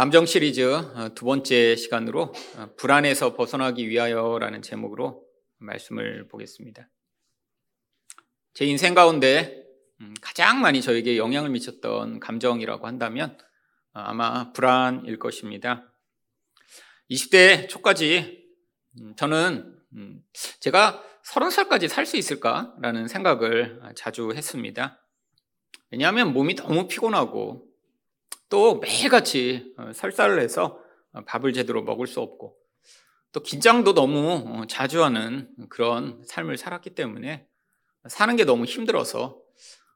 감정 시리즈 어, 두 번째 시간으로 어, 불안에서 벗어나기 위하여라는 제목으로 말씀을 보겠습니다. 제 인생 가운데 음, 가장 많이 저에게 영향을 미쳤던 감정이라고 한다면 어, 아마 불안일 것입니다. 20대 초까지 음, 저는 음, 제가 30살까지 살 수 있을까라는 생각을 자주 했습니다. 왜냐하면 몸이 너무 피곤하고 또 매일같이 어, 설사를 해서 어, 밥을 제대로 먹을 수 없고 또 긴장도 너무 어, 자주 하는 그런 삶을 살았기 때문에 사는 게 너무 힘들어서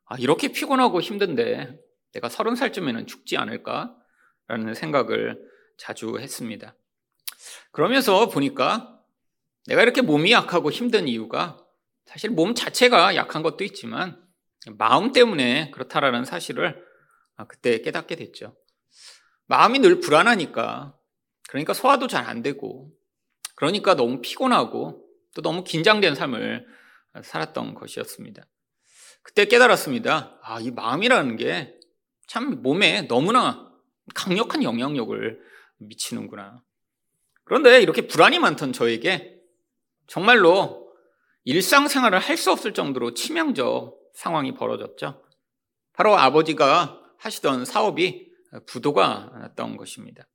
아, 이렇게 피곤하고 힘든데 내가 서른 살쯤에는 죽지 않을까라는 생각을 자주 했습니다. 그러면서 보니까 내가 이렇게 몸이 약하고 힘든 이유가 사실 몸 자체가 약한 것도 있지만 마음 때문에 그렇다라는 사실을 아, 그때 깨닫게 됐죠. 마음이 늘 불안하니까, 그러니까 소화도 잘 안 되고, 그러니까 너무 피곤하고, 또 너무 긴장된 삶을 살았던 것이었습니다. 그때 깨달았습니다. 아, 이 마음이라는 게 참 몸에 너무나 강력한 영향력을 미치는구나. 그런데 이렇게 불안이 많던 저에게 정말로 일상생활을 할 수 없을 정도로 치명적 상황이 벌어졌죠. 바로 아버지가 하시던 사업이 부도가 났던 것입니다.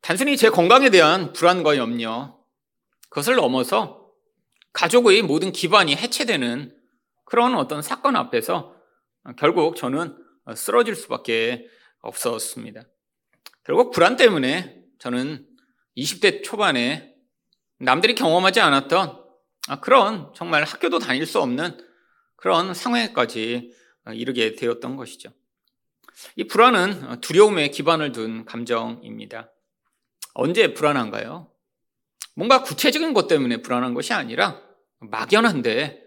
단순히 제 건강에 대한 불안과 염려, 그것을 넘어서 가족의 모든 기반이 해체되는 그런 어떤 사건 앞에서 결국 저는 쓰러질 수밖에 없었습니다. 결국 불안 때문에 저는 20대 초반에 남들이 경험하지 않았던 그런 정말 학교도 다닐 수 없는 그런 상황에까지 이르게 되었던 것이죠. 이 불안은 두려움에 기반을 둔 감정입니다. 언제 불안한가요? 뭔가 구체적인 것 때문에 불안한 것이 아니라 막연한데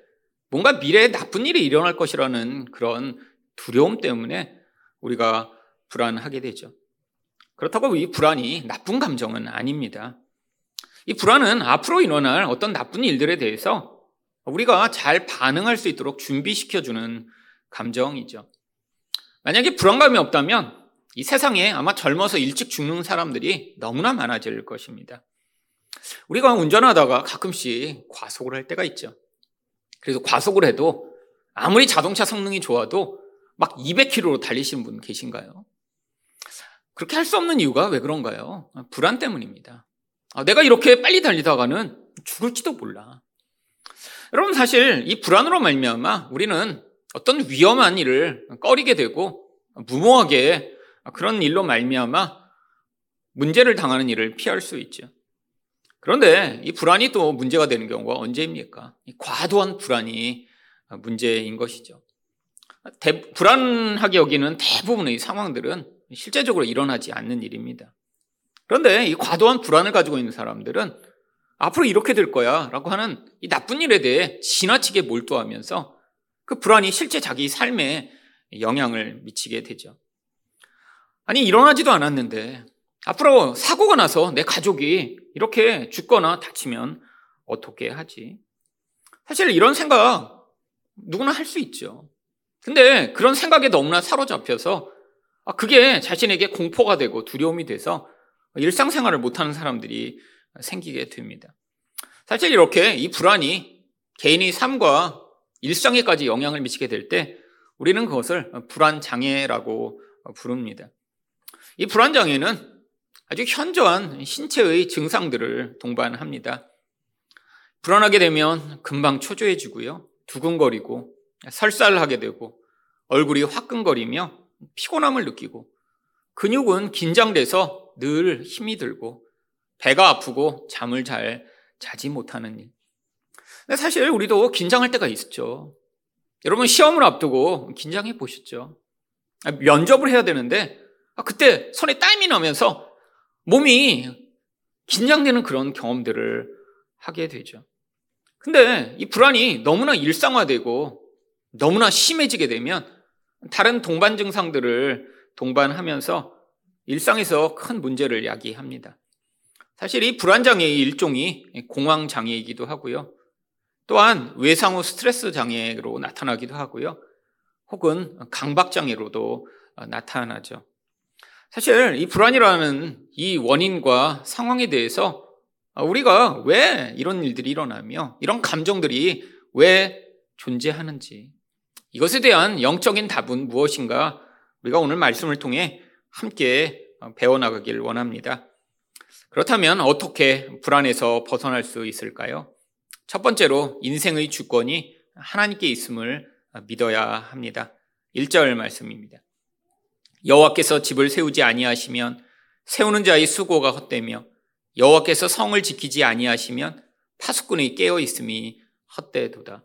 뭔가 미래에 나쁜 일이 일어날 것이라는 그런 두려움 때문에 우리가 불안하게 되죠. 그렇다고 이 불안이 나쁜 감정은 아닙니다. 이 불안은 앞으로 일어날 어떤 나쁜 일들에 대해서 우리가 잘 반응할 수 있도록 준비시켜주는 감정이죠. 만약에 불안감이 없다면 이 세상에 아마 젊어서 일찍 죽는 사람들이 너무나 많아질 것입니다. 우리가 운전하다가 가끔씩 과속을 할 때가 있죠. 그래서 과속을 해도 아무리 자동차 성능이 좋아도 막 200km로 달리시는 분 계신가요? 그렇게 할 수 없는 이유가 왜 그런가요? 불안 때문입니다. 아, 내가 이렇게 빨리 달리다가는 죽을지도 몰라. 여러분 사실 이 불안으로 말미암아 우리는 어떤 위험한 일을 꺼리게 되고 무모하게 그런 일로 말미암아 문제를 당하는 일을 피할 수 있죠. 그런데 이 불안이 또 문제가 되는 경우가 언제입니까? 과도한 불안이 문제인 것이죠. 대, 불안하게 여기는 대부분의 상황들은 실제적으로 일어나지 않는 일입니다. 그런데 이 과도한 불안을 가지고 있는 사람들은 앞으로 이렇게 될 거야 라고 하는 이 나쁜 일에 대해 지나치게 몰두하면서 그 불안이 실제 자기 삶에 영향을 미치게 되죠. 아니, 일어나지도 않았는데 앞으로 사고가 나서 내 가족이 이렇게 죽거나 다치면 어떻게 하지? 사실 이런 생각 누구나 할 수 있죠. 근데 그런 생각에 너무나 사로잡혀서 아, 그게 자신에게 공포가 되고 두려움이 돼서 일상생활을 못하는 사람들이 생기게 됩니다. 사실 이렇게 이 불안이 개인의 삶과 일상에까지 영향을 미치게 될 때 우리는 그것을 불안 장애라고 부릅니다. 이 불안 장애는 아주 현저한 신체의 증상들을 동반합니다. 불안하게 되면 금방 초조해지고요. 두근거리고 설살하게 되고 얼굴이 화끈거리며 피곤함을 느끼고 근육은 긴장돼서 늘 힘이 들고 배가 아프고 잠을 잘 자지 못하는 일. 사실 우리도 긴장할 때가 있었죠. 여러분 시험을 앞두고 긴장해 보셨죠? 아, 면접을 해야 되는데 아, 그때 손에 땀이 나면서 몸이 긴장되는 그런 경험들을 하게 되죠. 근데 이 불안이 너무나 일상화되고 너무나 심해지게 되면 다른 동반 증상들을 동반하면서 일상에서 큰 문제를 야기합니다. 사실 이 불안장애의 일종이 공황장애이기도 하고요. 또한 외상후 스트레스 장애로 나타나기도 하고요. 혹은 강박장애로도 나타나죠. 사실 이 불안이라는 이 원인과 상황에 대해서 우리가 왜 이런 일들이 일어나며 이런 감정들이 왜 존재하는지 이것에 대한 영적인 답은 무엇인가 우리가 오늘 말씀을 통해 함께 배워나가길 원합니다. 그렇다면 어떻게 불안에서 벗어날 수 있을까요? 첫 번째로 인생의 주권이 하나님께 있음을 믿어야 합니다. 1절 말씀입니다. 여호와께서 집을 세우지 아니하시면 세우는 자의 수고가 헛되며 여호와께서 성을 지키지 아니하시면 파수꾼이 깨어 있음이 헛되도다.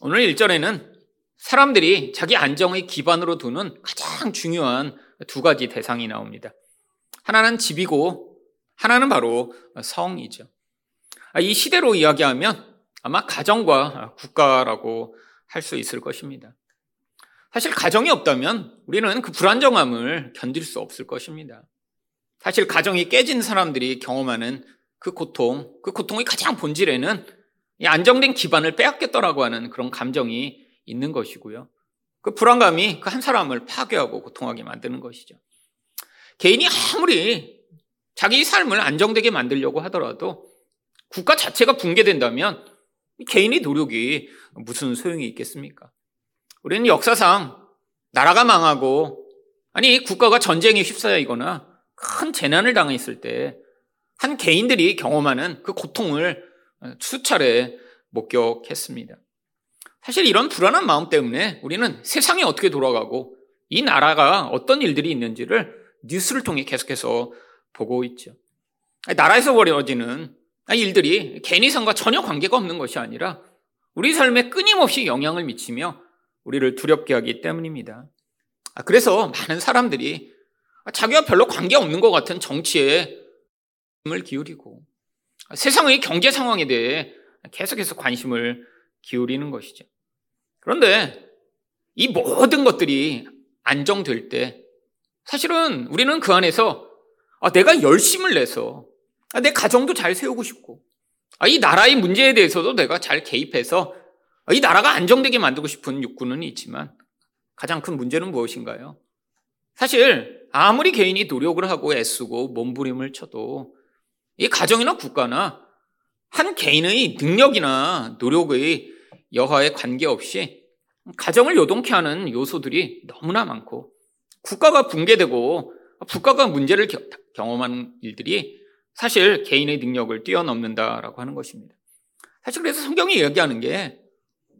오늘 1절에는 사람들이 자기 안정의 기반으로 두는 가장 중요한 두 가지 대상이 나옵니다. 하나는 집이고 하나는 바로 성이죠. 이 시대로 이야기하면 아마 가정과 국가라고 할 수 있을 것입니다. 사실 가정이 없다면 우리는 그 불안정함을 견딜 수 없을 것입니다. 사실 가정이 깨진 사람들이 경험하는 그 고통, 그 고통의 가장 본질에는 이 안정된 기반을 빼앗겼더라고 하는 그런 감정이 있는 것이고요. 그 불안감이 그 한 사람을 파괴하고 고통하게 만드는 것이죠. 개인이 아무리 자기 삶을 안정되게 만들려고 하더라도 국가 자체가 붕괴된다면 개인의 노력이 무슨 소용이 있겠습니까? 우리는 역사상 나라가 망하고 아니 국가가 전쟁에 휩싸이거나 큰 재난을 당했을 때 한 개인들이 경험하는 그 고통을 수차례 목격했습니다. 사실 이런 불안한 마음 때문에 우리는 세상이 어떻게 돌아가고 이 나라가 어떤 일들이 있는지를 뉴스를 통해 계속해서 보고 있죠. 나라에서 벌어지는 일들이 개인의삶과 전혀 관계가 없는 것이 아니라 우리 삶에 끊임없이 영향을 미치며 우리를 두렵게 하기 때문입니다. 아, 그래서 많은 사람들이 자기와 별로 관계없는 것 같은 정치에 힘을 기울이고 세상의 경제 상황에 대해 계속해서 관심을 기울이는 것이죠. 그런데 이 모든 것들이 안정될 때 사실은 우리는 그 안에서 아, 내가 열심을 내서 아, 내 가정도 잘 세우고 싶고 이 나라의 문제에 대해서도 내가 잘 개입해서 이 나라가 안정되게 만들고 싶은 욕구는 있지만 가장 큰 문제는 무엇인가요? 사실 아무리 개인이 노력을 하고 애쓰고 몸부림을 쳐도 이 가정이나 국가나 한 개인의 능력이나 노력의 여하에 관계없이 가정을 요동케 하는 요소들이 너무나 많고 국가가 붕괴되고 국가가 문제를 경험하는 일들이 사실 개인의 능력을 뛰어넘는다라고 하는 것입니다. 사실 그래서 성경이 이야기하는 게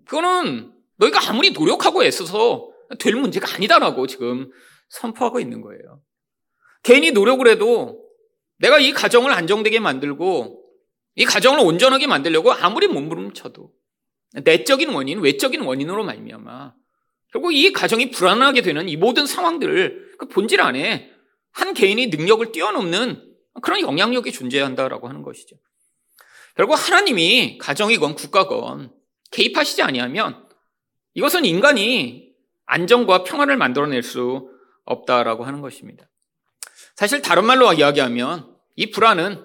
그거는 너희가 아무리 노력하고 애써서 될 문제가 아니다라고 지금 선포하고 있는 거예요. 개인이 노력을 해도 내가 이 가정을 안정되게 만들고 이 가정을 온전하게 만들려고 아무리 몸부림쳐도 내적인 원인, 외적인 원인으로 말미암아 결국 이 가정이 불안하게 되는 이 모든 상황들을 그 본질 안에 한 개인이 능력을 뛰어넘는 그런 영향력이 존재한다라고 하는 것이죠. 결국 하나님이 가정이건 국가건 개입하시지 아니하면 이것은 인간이 안정과 평안을 만들어낼 수 없다라고 하는 것입니다. 사실 다른 말로 이야기하면 이 불안은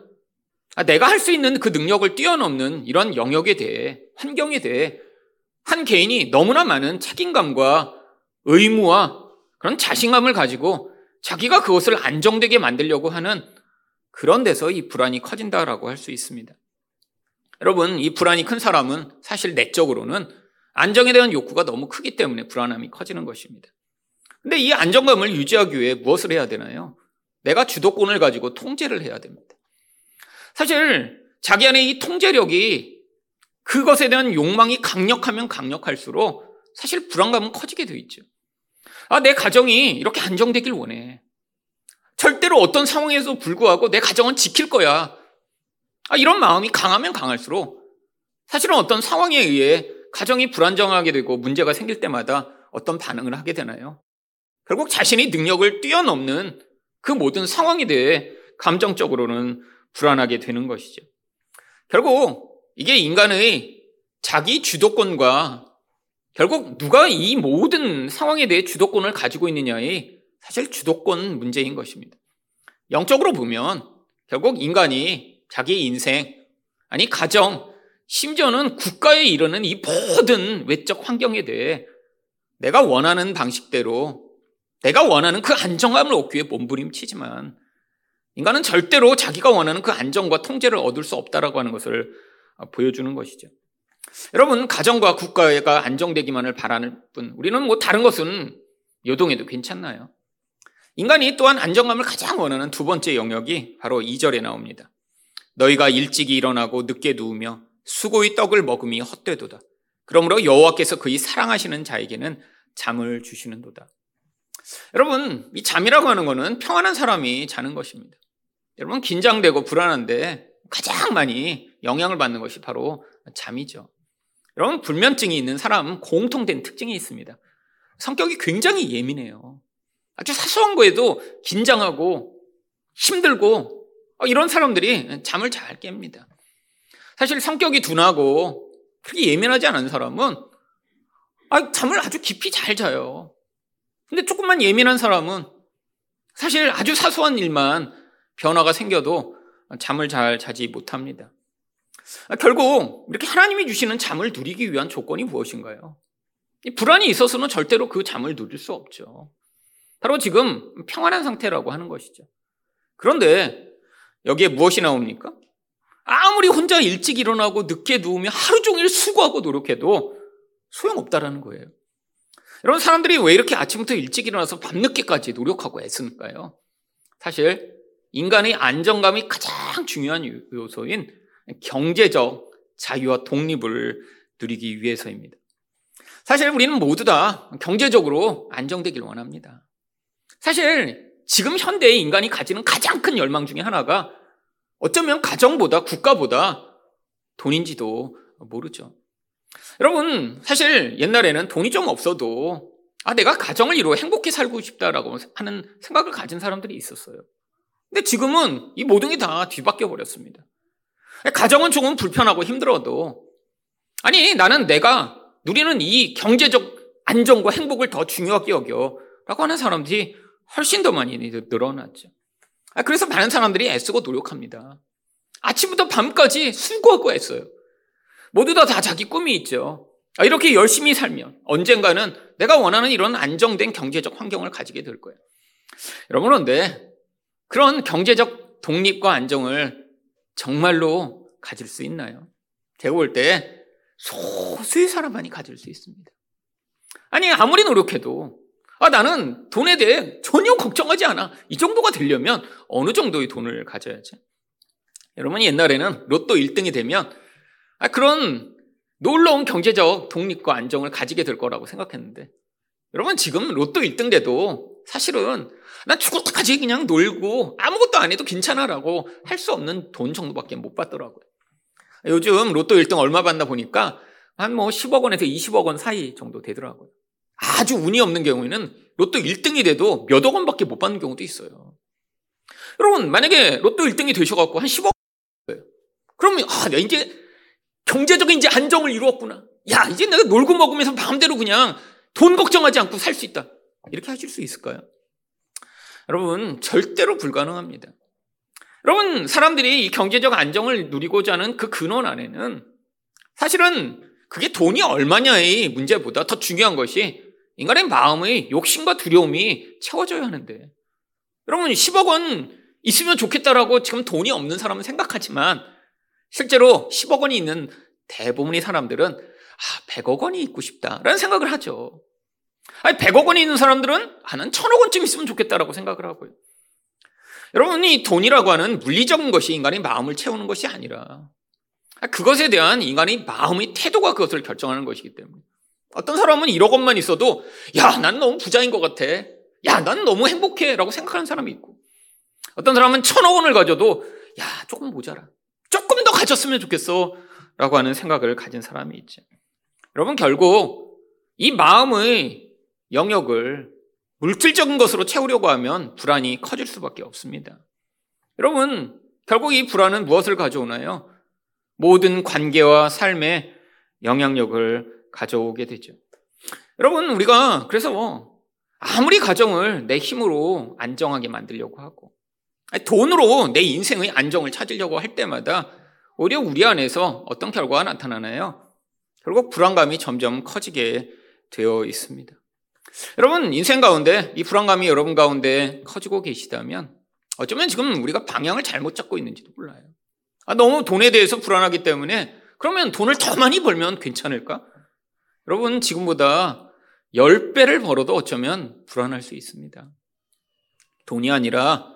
내가 할 수 있는 그 능력을 뛰어넘는 이런 영역에 대해 환경에 대해 한 개인이 너무나 많은 책임감과 의무와 그런 자신감을 가지고 자기가 그것을 안정되게 만들려고 하는 그런 데서 이 불안이 커진다라고 할 수 있습니다. 여러분, 이 불안이 큰 사람은 사실 내적으로는 안정에 대한 욕구가 너무 크기 때문에 불안함이 커지는 것입니다. 근데 이 안정감을 유지하기 위해 무엇을 해야 되나요? 내가 주도권을 가지고 통제를 해야 됩니다. 사실 자기 안에 이 통제력이 그것에 대한 욕망이 강력하면 강력할수록 사실 불안감은 커지게 되어 있죠. 아, 내 가정이 이렇게 안정되길 원해. 절대로 어떤 상황에서 불구하고 내 가정은 지킬 거야. 아, 이런 마음이 강하면 강할수록 사실은 어떤 상황에 의해 가정이 불안정하게 되고 문제가 생길 때마다 어떤 반응을 하게 되나요? 결국 자신이 능력을 뛰어넘는 그 모든 상황에 대해 감정적으로는 불안하게 되는 것이죠. 결국 이게 인간의 자기 주도권과 결국 누가 이 모든 상황에 대해 주도권을 가지고 있느냐의 사실 주도권 문제인 것입니다. 영적으로 보면 결국 인간이 자기 인생, 아니 가정, 심지어는 국가에 이르는 이 모든 외적 환경에 대해 내가 원하는 방식대로 내가 원하는 그 안정감을 얻기 위해 몸부림치지만 인간은 절대로 자기가 원하는 그 안정과 통제를 얻을 수 없다라고 하는 것을 보여주는 것이죠. 여러분, 가정과 국가가 안정되기만을 바라는 뿐, 우리는 뭐 다른 것은 요동해도 괜찮나요? 인간이 또한 안정감을 가장 원하는 두 번째 영역이 바로 2절에 나옵니다. 너희가 일찍이 일어나고 늦게 누우며 수고의 떡을 먹음이 헛되도다. 그러므로 여호와께서 그의 사랑하시는 자에게는 잠을 주시는도다. 여러분, 이 잠이라고 하는 것은 평안한 사람이 자는 것입니다. 여러분, 긴장되고 불안한데 가장 많이 영향을 받는 것이 바로 잠이죠. 여러분, 불면증이 있는 사람 공통된 특징이 있습니다. 성격이 굉장히 예민해요. 아주 사소한 거에도 긴장하고 힘들고 어, 이런 사람들이 잠을 잘 깹니다. 사실 성격이 둔하고 그렇게 예민하지 않은 사람은 잠을 아주 깊이 잘 자요. 근데 조금만 예민한 사람은 사실 아주 사소한 일만 변화가 생겨도 잠을 잘 자지 못합니다. 결국 이렇게 하나님이 주시는 잠을 누리기 위한 조건이 무엇인가요? 불안이 있어서는 절대로 그 잠을 누릴 수 없죠. 바로 지금 평안한 상태라고 하는 것이죠. 그런데 여기에 무엇이 나옵니까? 아무리 혼자 일찍 일어나고 늦게 누우며 하루 종일 수고하고 노력해도 소용없다라는 거예요. 여러분, 사람들이 왜 이렇게 아침부터 일찍 일어나서 밤늦게까지 노력하고 애쓰는가요? 사실, 인간의 안정감이 가장 중요한 요소인 경제적 자유와 독립을 누리기 위해서입니다. 사실 우리는 모두 다 경제적으로 안정되길 원합니다. 사실 지금 현대의 인간이 가지는 가장 큰 열망 중에 하나가 어쩌면 가정보다 국가보다 돈인지도 모르죠. 여러분, 사실 옛날에는 돈이 좀 없어도 아, 내가 가정을 이루어 행복히 살고 싶다라고 하는 생각을 가진 사람들이 있었어요. 근데 지금은 이 모든 게 다 뒤바뀌어 버렸습니다. 가정은 조금 불편하고 힘들어도 아니, 나는 내가 누리는 이 경제적 안정과 행복을 더 중요하게 여겨 라고 하는 사람들이 훨씬 더 많이 늘어났죠. 아, 그래서 많은 사람들이 애쓰고 노력합니다. 아침부터 밤까지 수고하고 애써요. 모두 다, 다 자기 꿈이 있죠. 아, 이렇게 열심히 살면 언젠가는 내가 원하는 이런 안정된 경제적 환경을 가지게 될 거예요. 여러분, 그런데 그런 경제적 독립과 안정을 정말로 가질 수 있나요? 제가 볼 때 소수의 사람만이 가질 수 있습니다. 아니, 아무리 노력해도 아, 나는 돈에 대해 전혀 걱정하지 않아. 이 정도가 되려면 어느 정도의 돈을 가져야지. 여러분, 옛날에는 로또 1등이 되면 아, 그런 놀라운 경제적 독립과 안정을 가지게 될 거라고 생각했는데 여러분, 지금 로또 1등 돼도 사실은 난 죽을 때까지 그냥 놀고 아무것도 안 해도 괜찮아라고 할 수 없는 돈 정도밖에 못 받더라고요. 요즘 로또 1등 얼마 받나 보니까 한 뭐 10억 원에서 20억 원 사이 정도 되더라고요. 아주 운이 없는 경우에는 로또 1등이 돼도 몇억 원밖에 못 받는 경우도 있어요. 여러분, 만약에 로또 1등이 되셔갖고 한 10억 거예요. 그러면, 아, 내가 이제 경제적인 이제 안정을 이루었구나. 야, 이제 내가 놀고 먹으면서 마음대로 그냥 돈 걱정하지 않고 살 수 있다. 이렇게 하실 수 있을까요? 여러분, 절대로 불가능합니다. 여러분, 사람들이 이 경제적 안정을 누리고자 하는 그 근원 안에는 사실은 그게 돈이 얼마냐의 문제보다 더 중요한 것이 인간의 마음의 욕심과 두려움이 채워져야 하는데 여러분 10억 원 있으면 좋겠다라고 지금 돈이 없는 사람은 생각하지만 실제로 10억 원이 있는 대부분의 사람들은 아, 100억 원이 있고 싶다라는 생각을 하죠. 아니 100억 원이 있는 사람들은 아, 난 1000억 원쯤 있으면 좋겠다라고 생각을 하고요. 여러분 이 돈이라고 하는 물리적인 것이 인간의 마음을 채우는 것이 아니라 그것에 대한 인간의 마음의 태도가 그것을 결정하는 것이기 때문에 어떤 사람은 1억 원만 있어도 야, 난 너무 부자인 것 같아. 야, 난 너무 행복해. 라고 생각하는 사람이 있고 어떤 사람은 천억 원을 가져도 야, 조금 모자라. 조금 더 가졌으면 좋겠어. 라고 하는 생각을 가진 사람이 있죠. 여러분, 결국 이 마음의 영역을 물질적인 것으로 채우려고 하면 불안이 커질 수밖에 없습니다. 여러분, 결국 이 불안은 무엇을 가져오나요? 모든 관계와 삶에 영향력을 가져오게 되죠. 여러분, 우리가 그래서 아무리 가정을 내 힘으로 안정하게 만들려고 하고 돈으로 내 인생의 안정을 찾으려고 할 때마다 오히려 우리 안에서 어떤 결과가 나타나나요? 결국 불안감이 점점 커지게 되어 있습니다. 여러분, 인생 가운데 이 불안감이 여러분 가운데 커지고 계시다면 어쩌면 지금 우리가 방향을 잘못 잡고 있는지도 몰라요. 아, 너무 돈에 대해서 불안하기 때문에 그러면 돈을 더 많이 벌면 괜찮을까? 여러분, 지금보다 10배를 벌어도 어쩌면 불안할 수 있습니다. 돈이 아니라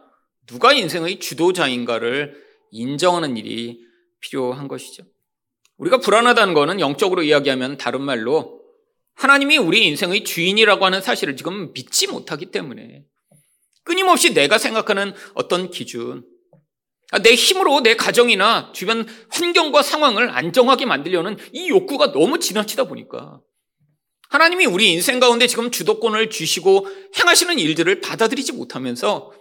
누가 인생의 주도자인가를 인정하는 일이 필요한 것이죠. 우리가 불안하다는 것은 영적으로 이야기하면 다른 말로 하나님이 우리 인생의 주인이라고 하는 사실을 지금 믿지 못하기 때문에 끊임없이 내가 생각하는 어떤 기준, 아, 내 힘으로 내 가정이나 주변 환경과 상황을 안정하게 만들려는 이 욕구가 너무 지나치다 보니까 하나님이 우리 인생 가운데 지금 주도권을 주시고 행하시는 일들을 받아들이지 못하면서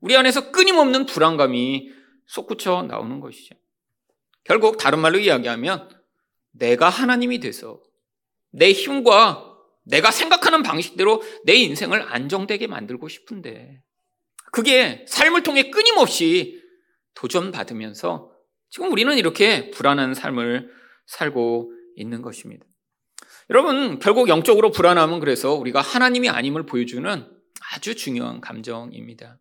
우리 안에서 끊임없는 불안감이 솟구쳐 나오는 것이죠. 결국 다른 말로 이야기하면 내가 하나님이 돼서 내 힘과 내가 생각하는 방식대로 내 인생을 안정되게 만들고 싶은데 그게 삶을 통해 끊임없이 도전받으면서 지금 우리는 이렇게 불안한 삶을 살고 있는 것입니다. 여러분, 결국 영적으로 불안함은 그래서 우리가 하나님이 아님을 보여주는 아주 중요한 감정입니다.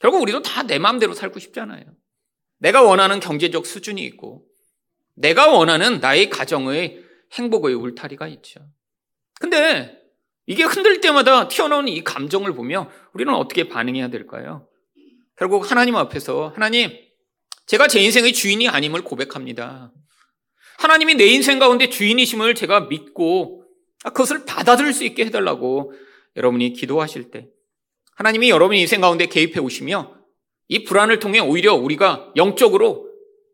결국 우리도 다 내 마음대로 살고 싶잖아요. 내가 원하는 경제적 수준이 있고, 내가 원하는 나의 가정의 행복의 울타리가 있죠. 근데 이게 흔들 때마다 튀어나오는 이 감정을 보며 우리는 어떻게 반응해야 될까요? 결국 하나님 앞에서 하나님, 제가 제 인생의 주인이 아님을 고백합니다. 하나님이 내 인생 가운데 주인이심을 제가 믿고 그것을 받아들일 수 있게 해달라고 여러분이 기도하실 때 하나님이 여러분의 인생 가운데 개입해 오시며 이 불안을 통해 오히려 우리가 영적으로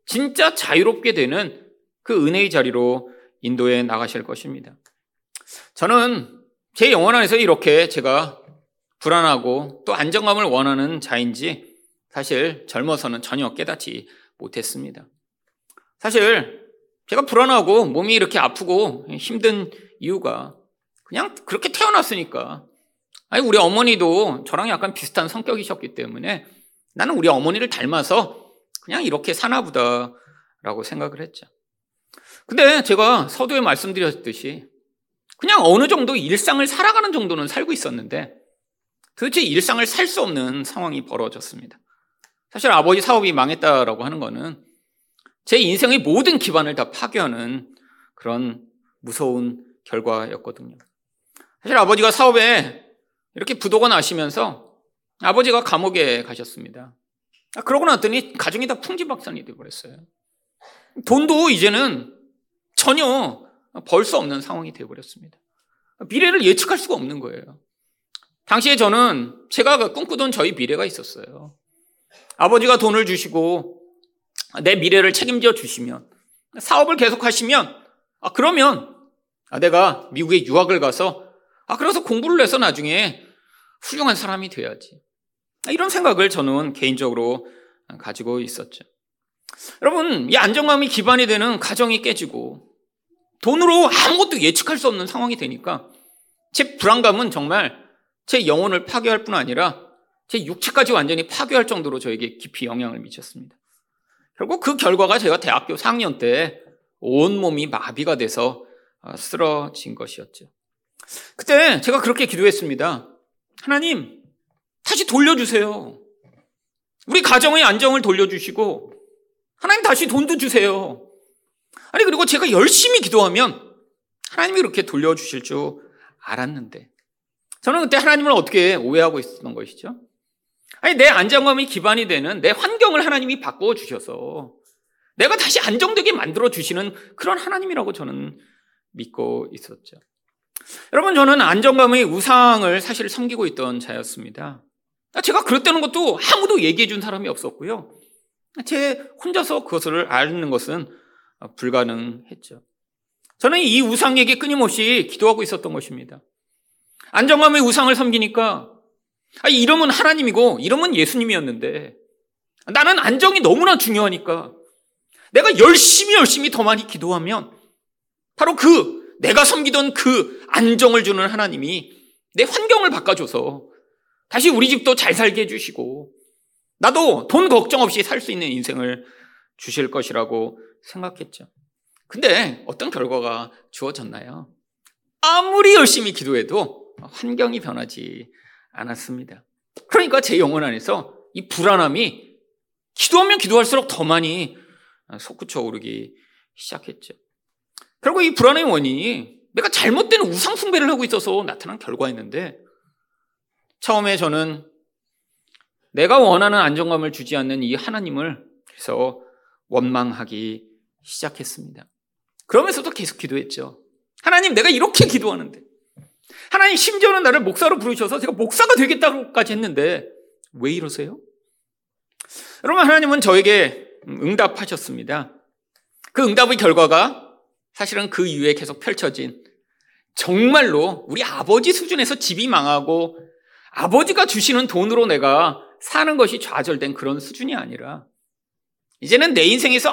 진짜 자유롭게 되는 그 은혜의 자리로 인도해 나가실 것입니다. 저는 제 영혼 안에서 이렇게 제가 불안하고 또 안정감을 원하는 자인지 사실 젊어서는 전혀 깨닫지 못했습니다. 사실 제가 불안하고 몸이 이렇게 아프고 힘든 이유가 그냥 그렇게 태어났으니까. 아니, 우리 어머니도 저랑 약간 비슷한 성격이셨기 때문에 나는 우리 어머니를 닮아서 그냥 이렇게 사나보다 라고 생각을 했죠. 근데 제가 서두에 말씀드렸듯이 그냥 어느 정도 일상을 살아가는 정도는 살고 있었는데 도대체 일상을 살 수 없는 상황이 벌어졌습니다. 사실 아버지 사업이 망했다라고 하는 거는 제 인생의 모든 기반을 다 파괴하는 그런 무서운 결과였거든요. 사실 아버지가 사업에 이렇게 부도가 나시면서 아버지가 감옥에 가셨습니다. 아, 그러고 났더니 가정이 다 풍지박산이 되어버렸어요. 돈도 이제는 전혀 벌 수 없는 상황이 되어버렸습니다. 미래를 예측할 수가 없는 거예요. 당시에 저는 제가 꿈꾸던 저희 미래가 있었어요. 아버지가 돈을 주시고 내 미래를 책임져 주시면 사업을 계속 하시면 아 그러면 아 내가 미국에 유학을 가서 아 그래서 공부를 해서 나중에 훌륭한 사람이 돼야지. 아, 이런 생각을 저는 개인적으로 가지고 있었죠. 여러분, 이 안정감이 기반이 되는 가정이 깨지고 돈으로 아무것도 예측할 수 없는 상황이 되니까 제 불안감은 정말 제 영혼을 파괴할 뿐 아니라 제 육체까지 완전히 파괴할 정도로 저에게 깊이 영향을 미쳤습니다. 결국 그 결과가 제가 대학교 4학년 때 온몸이 마비가 돼서 어, 쓰러진 것이었죠. 그때 제가 그렇게 기도했습니다. 하나님, 다시 돌려주세요. 우리 가정의 안정을 돌려주시고, 하나님 다시 돈도 주세요. 아니, 그리고 제가 열심히 기도하면 하나님이 이렇게 돌려주실 줄 알았는데, 저는 그때 하나님을 어떻게 오해하고 있었던 것이죠? 아니, 내 안정감이 기반이 되는 내 환경을 하나님이 바꿔 주셔서 내가 다시 안정되게 만들어 주시는 그런 하나님이라고 저는 믿고 있었죠. 여러분, 저는 안정감의 우상을 사실 섬기고 있던 자였습니다. 제가 그랬다는 것도 아무도 얘기해 준 사람이 없었고요. 제 혼자서 그것을 아는 것은 불가능했죠. 저는 이 우상에게 끊임없이 기도하고 있었던 것입니다. 안정감의 우상을 섬기니까 아, 이름은 하나님이고 이름은 예수님이었는데 나는 안정이 너무나 중요하니까 내가 열심히 열심히 더 많이 기도하면 바로 그 내가 섬기던 그 안정을 주는 하나님이 내 환경을 바꿔줘서 다시 우리 집도 잘 살게 해주시고 나도 돈 걱정 없이 살 수 있는 인생을 주실 것이라고 생각했죠. 근데 어떤 결과가 주어졌나요? 아무리 열심히 기도해도 환경이 변하지 않았습니다. 그러니까 제 영혼 안에서 이 불안함이 기도하면 기도할수록 더 많이 솟구쳐 오르기 시작했죠. 결국 이 불안의 원인이 내가 잘못된 우상 숭배를 하고 있어서 나타난 결과였는데 처음에 저는 내가 원하는 안정감을 주지 않는 이 하나님을 그래서 원망하기 시작했습니다. 그러면서도 계속 기도했죠. 하나님, 내가 이렇게 기도하는데. 하나님, 심지어는 나를 목사로 부르셔서 제가 목사가 되겠다고까지 했는데, 왜 이러세요? 여러분, 하나님은 저에게 응답하셨습니다. 그 응답의 결과가 사실은 그 이후에 계속 펼쳐진 정말로 우리 아버지 수준에서 집이 망하고 아버지가 주시는 돈으로 내가 사는 것이 좌절된 그런 수준이 아니라 이제는 내 인생에서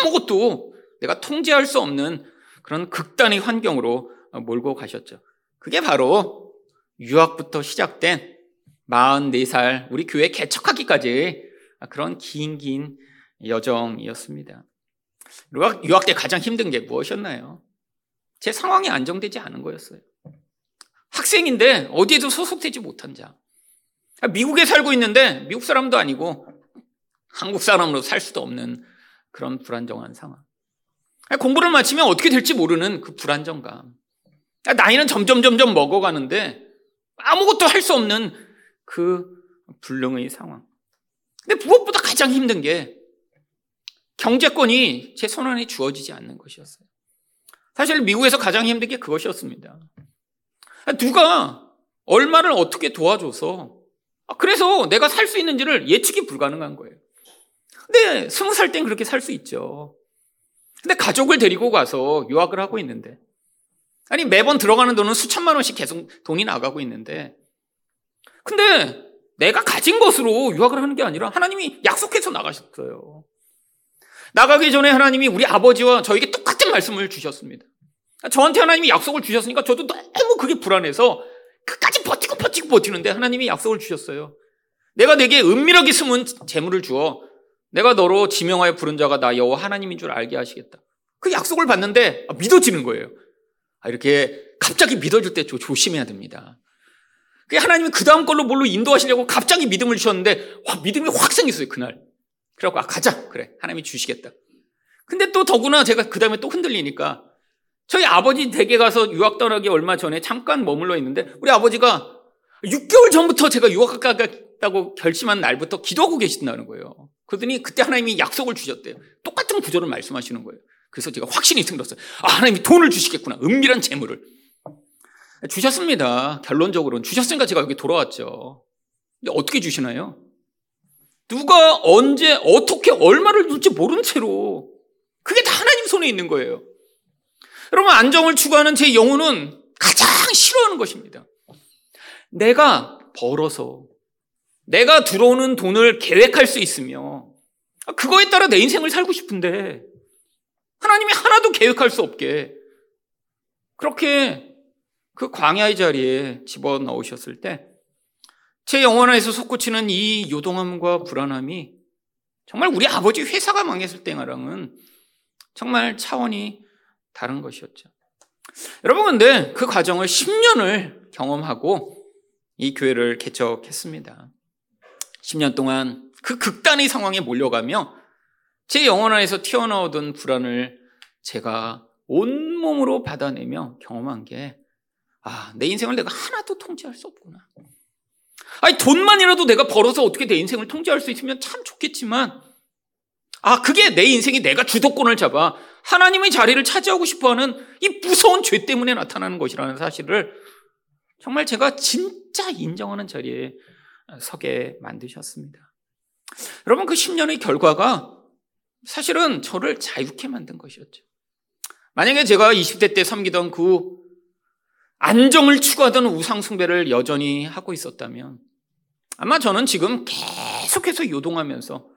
아무것도 내가 통제할 수 없는 그런 극단의 환경으로 몰고 가셨죠. 그게 바로 유학부터 시작된 44살 우리 교회 개척하기까지 그런 긴 긴 여정이었습니다. 유학, 유학 때 가장 힘든 게 무엇이었나요? 제 상황이 안정되지 않은 거였어요. 학생인데 어디에도 소속되지 못한 자. 미국에 살고 있는데 미국 사람도 아니고 한국 사람으로 살 수도 없는 그런 불안정한 상황. 공부를 마치면 어떻게 될지 모르는 그 불안정감. 나이는 점점 점점 먹어가는데 아무것도 할 수 없는 그 불능의 상황. 근데 무엇보다 가장 힘든 게 경제권이 제 손안에 주어지지 않는 것이었어요. 사실 미국에서 가장 힘든 게 그것이었습니다. 누가 얼마를 어떻게 도와줘서 그래서 내가 살 수 있는지를 예측이 불가능한 거예요. 근데 스무 살 땐 그렇게 살 수 있죠. 근데 가족을 데리고 가서 유학을 하고 있는데 아니 매번 들어가는 돈은 수천만 원씩 계속 돈이 나가고 있는데 근데 내가 가진 것으로 유학을 하는 게 아니라 하나님이 약속해서 나가셨어요. 나가기 전에 하나님이 우리 아버지와 저에게 똑같은 말씀을 주셨습니다. 저한테 하나님이 약속을 주셨으니까 저도 너무 그게 불안해서 끝까지 버티고 버티고 버티는데 하나님이 약속을 주셨어요. 내가 내게 은밀하게 숨은 재물을 주어 내가 너로 지명하여 부른 자가 나 여호와 하나님인 줄 알게 하시겠다. 그 약속을 받는데 믿어지는 거예요. 아, 이렇게 갑자기 믿어질 때 조심해야 됩니다. 하나님이 그 다음 걸로 뭘로 인도하시려고 갑자기 믿음을 주셨는데 와 믿음이 확 생겼어요 그날. 그래갖고 아 가자 그래 하나님이 주시겠다. 근데 또 더구나 제가 그 다음에 또 흔들리니까 저희 아버지 댁에 가서 유학 떠나기 얼마 전에 잠깐 머물러 있는데 우리 아버지가 6개월 전부터 제가 유학 가겠다고 결심한 날부터 기도하고 계신다는 거예요. 그러더니 그때 하나님이 약속을 주셨대요. 똑같은 구조를 말씀하시는 거예요. 그래서 제가 확신이 생겼어요. 아, 하나님이 돈을 주시겠구나. 은밀한 재물을. 주셨습니다. 결론적으로는. 주셨으니까 제가 여기 돌아왔죠. 근데 어떻게 주시나요? 누가 언제, 어떻게, 얼마를 줄지 모른 채로. 그게 다 하나님 손에 있는 거예요. 여러분, 안정을 추구하는 제 영혼은 가장 싫어하는 것입니다. 내가 벌어서 내가 들어오는 돈을 계획할 수 있으며 그거에 따라 내 인생을 살고 싶은데 하나님이 하나도 계획할 수 없게 그렇게 그 광야의 자리에 집어 넣으셨을 때 제 영혼 안에서 솟구치는 이 요동함과 불안함이 정말 우리 아버지 회사가 망했을 때랑은 정말 차원이 다른 것이었죠. 여러분 근데 그 과정을 10년을 경험하고 이 교회를 개척했습니다. 10년 동안 그 극단의 상황에 몰려가며 제 영혼 안에서 튀어나오던 불안을 제가 온몸으로 받아내며 경험한 게, 아, 내 인생을 내가 하나도 통제할 수 없구나. 아니, 돈만이라도 내가 벌어서 어떻게 내 인생을 통제할 수 있으면 참 좋겠지만, 아, 그게 내 인생이 내가 주도권을 잡아 하나님의 자리를 차지하고 싶어 하는 이 무서운 죄 때문에 나타나는 것이라는 사실을 정말 제가 진짜 인정하는 자리에 서게 만드셨습니다. 여러분 그 10년의 결과가 사실은 저를 자유케 만든 것이었죠. 만약에 제가 20대 때 섬기던 그 안정을 추구하던 우상숭배를 여전히 하고 있었다면 아마 저는 지금 계속해서 요동하면서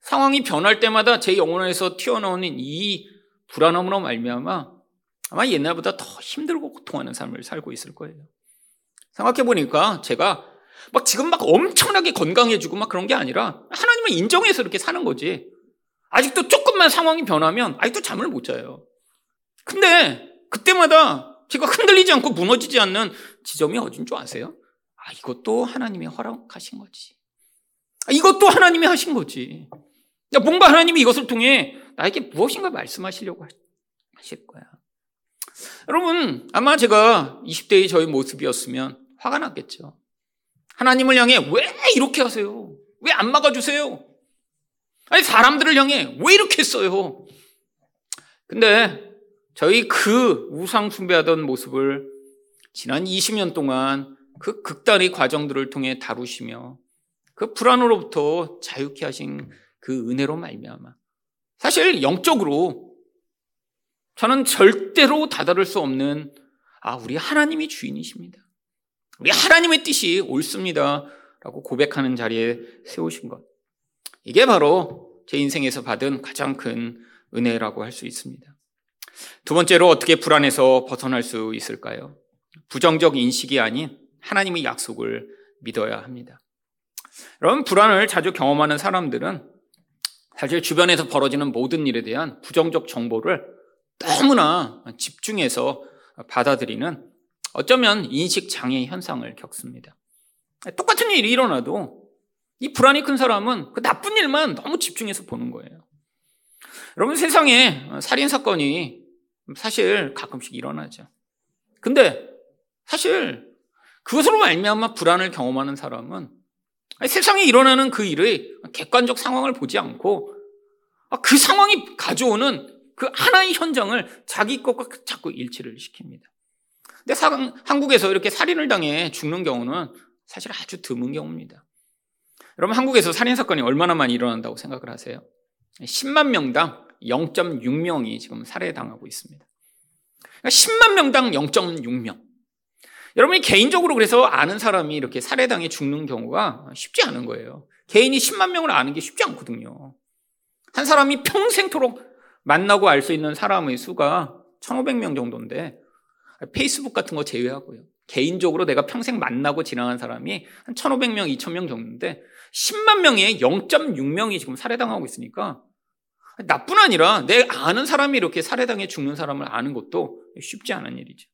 상황이 변할 때마다 제 영혼 안에서 튀어나오는 이 불안함으로 말미암아 아마 옛날보다 더 힘들고 고통하는 삶을 살고 있을 거예요. 생각해 보니까 제가 막 지금 막 엄청나게 건강해지고 막 그런 게 아니라 하나님을 인정해서 이렇게 사는 거지. 아직도 조금만 상황이 변하면 아직도 잠을 못 자요. 근데 그때마다 제가 흔들리지 않고 무너지지 않는 지점이 어딘 줄 아세요? 아, 이것도 하나님이 허락하신 거지. 아, 이것도 하나님이 하신 거지. 뭔가 하나님이 이것을 통해 나에게 무엇인가 말씀하시려고 하실 거야. 여러분, 아마 제가 20대의 저의 모습이었으면 화가 났겠죠. 하나님을 향해 왜 이렇게 하세요? 왜 안 막아주세요? 아니, 사람들을 향해 왜 이렇게 했어요? 근데 저희 그 우상 숭배하던 모습을 지난 20년 동안 그 극단의 과정들을 통해 다루시며 그 불안으로부터 자유케 하신 그 은혜로 말미암아 사실 영적으로 저는 절대로 다다를 수 없는 아 우리 하나님이 주인이십니다. 우리 하나님의 뜻이 옳습니다라고 고백하는 자리에 세우신 것. 이게 바로 제 인생에서 받은 가장 큰 은혜라고 할 수 있습니다. 두 번째로 어떻게 불안해서 벗어날 수 있을까요? 부정적 인식이 아닌 하나님의 약속을 믿어야 합니다. 여러분, 불안을 자주 경험하는 사람들은 사실 주변에서 벌어지는 모든 일에 대한 부정적 정보를 너무나 집중해서 받아들이는 어쩌면 인식 장애 현상을 겪습니다. 똑같은 일이 일어나도 이 불안이 큰 사람은 그 나쁜 일만 너무 집중해서 보는 거예요. 여러분 세상에 살인 사건이 사실 가끔씩 일어나죠. 근데 사실 그것으로 말미암아 불안을 경험하는 사람은 세상에 일어나는 그 일의 객관적 상황을 보지 않고 그 상황이 가져오는 그 하나의 현장을 자기 것과 자꾸 일치를 시킵니다. 근데 사, 한국에서 이렇게 살인을 당해 죽는 경우는 사실 아주 드문 경우입니다. 여러분 한국에서 살인 사건이 얼마나 많이 일어난다고 생각을 하세요? 10만 명당 0.6명이 지금 살해당하고 있습니다. 그러니까 10만 명당 0.6명. 여러분이 개인적으로 그래서 아는 사람이 이렇게 살해당해 죽는 경우가 쉽지 않은 거예요. 개인이 10만 명을 아는 게 쉽지 않거든요. 한 사람이 평생토록 만나고 알 수 있는 사람의 수가 1,500명 정도인데 페이스북 같은 거 제외하고요. 개인적으로 내가 평생 만나고 지나간 사람이 한 1,500명, 2,000명 정도인데 10만 명에 0.6명이 지금 살해당하고 있으니까 나뿐 아니라 내 아는 사람이 이렇게 살해당해 죽는 사람을 아는 것도 쉽지 않은 일이죠.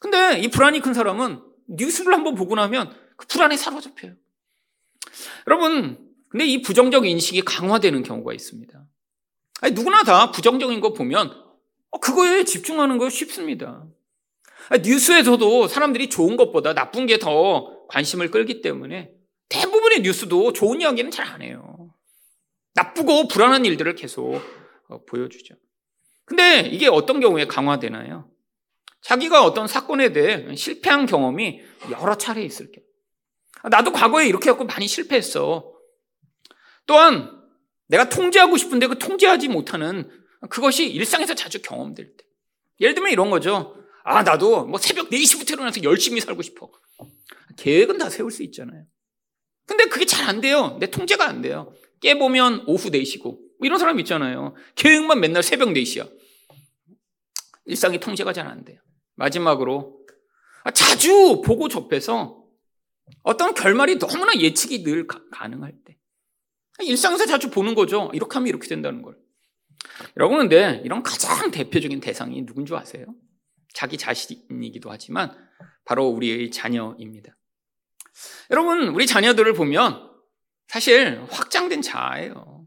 근데 이 불안이 큰 사람은 뉴스를 한번 보고 나면 그 불안에 사로잡혀요. 여러분, 근데 이 부정적 인식이 강화되는 경우가 있습니다. 아니, 누구나 다 부정적인 거 보면 어, 그거에 집중하는 거 쉽습니다. 뉴스에서도 사람들이 좋은 것보다 나쁜 게 더 관심을 끌기 때문에 대부분의 뉴스도 좋은 이야기는 잘 안 해요. 나쁘고 불안한 일들을 계속 어, 보여주죠. 근데 이게 어떤 경우에 강화되나요? 자기가 어떤 사건에 대해 실패한 경험이 여러 차례 있을 게. 나도 과거에 이렇게 갖고 많이 실패했어. 또한 내가 통제하고 싶은데 그 통제하지 못하는 그것이 일상에서 자주 경험될 때. 예를 들면 이런 거죠. 아, 나도 뭐 새벽 4시부터 일어나서 열심히 살고 싶어. 계획은 다 세울 수 있잖아요. 근데 그게 잘 안 돼요. 내 통제가 안 돼요. 깨보면 오후 4시고. 뭐 이런 사람 있잖아요. 계획만 맨날 새벽 4시야. 일상이 통제가 잘 안 돼요. 마지막으로 자주 보고 접해서 어떤 결말이 너무나 예측이 늘 가, 능할 때. 일상에서 자주 보는 거죠. 이렇게 하면 이렇게 된다는 걸. 여러분, 근데 이런 가장 대표적인 대상이 누군지 아세요? 자기 자신이기도 하지만 바로 우리의 자녀입니다. 여러분, 우리 자녀들을 보면 사실 확장된 자예요.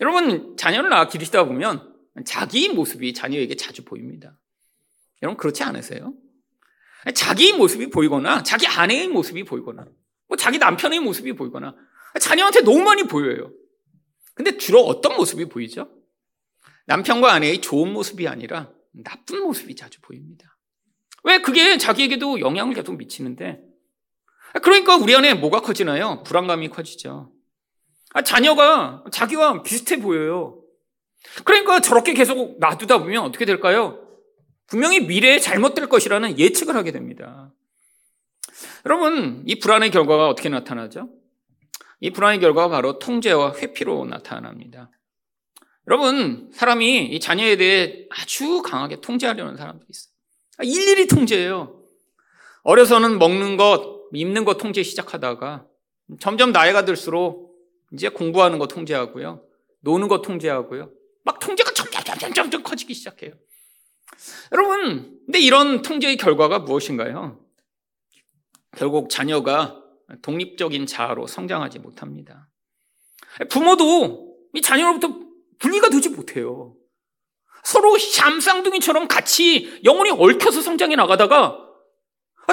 여러분, 자녀를 낳아 기르시다 보면 자기 모습이 자녀에게 자주 보입니다. 여러분, 그렇지 않으세요? 자기 모습이 보이거나, 자기 아내의 모습이 보이거나, 뭐 자기 남편의 모습이 보이거나, 자녀한테 너무 많이 보여요. 근데 주로 어떤 모습이 보이죠? 남편과 아내의 좋은 모습이 아니라 나쁜 모습이 자주 보입니다. 왜 그게 자기에게도 영향을 계속 미치는데 그러니까 우리 안에 뭐가 커지나요? 불안감이 커지죠. 아, 자녀가 자기와 비슷해 보여요. 그러니까 저렇게 계속 놔두다 보면 어떻게 될까요? 분명히 미래에 잘못될 것이라는 예측을 하게 됩니다. 여러분, 이 불안의 결과가 어떻게 나타나죠? 이 불안의 결과가 바로 통제와 회피로 나타납니다. 여러분, 사람이 이 자녀에 대해 아주 강하게 통제하려는 사람들이 있어요. 일일이 통제해요. 어려서는 먹는 것, 입는 거 통제 시작하다가 점점 나이가 들수록 이제 공부하는 거 통제하고요. 노는 거 통제하고요. 막 통제가 점점 점점 점점 커지기 시작해요. 여러분, 근데 이런 통제의 결과가 무엇인가요? 결국 자녀가 독립적인 자아로 성장하지 못합니다. 부모도 이 자녀로부터 분리가 되지 못해요. 서로 샴쌍둥이처럼 같이 영혼이 얽혀서 성장해 나가다가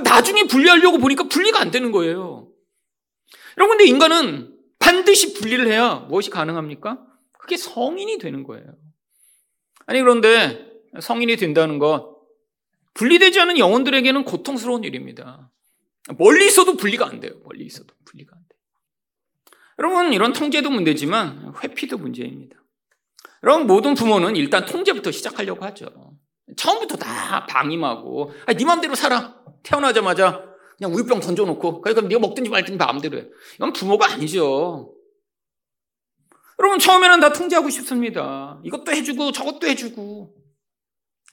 나중에 분리하려고 보니까 분리가 안 되는 거예요. 여러분, 근데 인간은 반드시 분리를 해야 무엇이 가능합니까? 그게 성인이 되는 거예요. 아니, 그런데 성인이 된다는 것, 분리되지 않은 영혼들에게는 고통스러운 일입니다. 멀리 있어도 분리가 안 돼요. 멀리 있어도 분리가 안 돼요. 여러분, 이런 통제도 문제지만 회피도 문제입니다. 여러분, 모든 부모는 일단 통제부터 시작하려고 하죠. 처음부터 다 방임하고, 아, 네 맘대로 살아. 태어나자마자 그냥 우유병 던져놓고, 그러니까 네가 먹든지 말든지 마음대로 해. 이건 부모가 아니죠. 여러분, 처음에는 다 통제하고 싶습니다. 이것도 해주고, 저것도 해주고.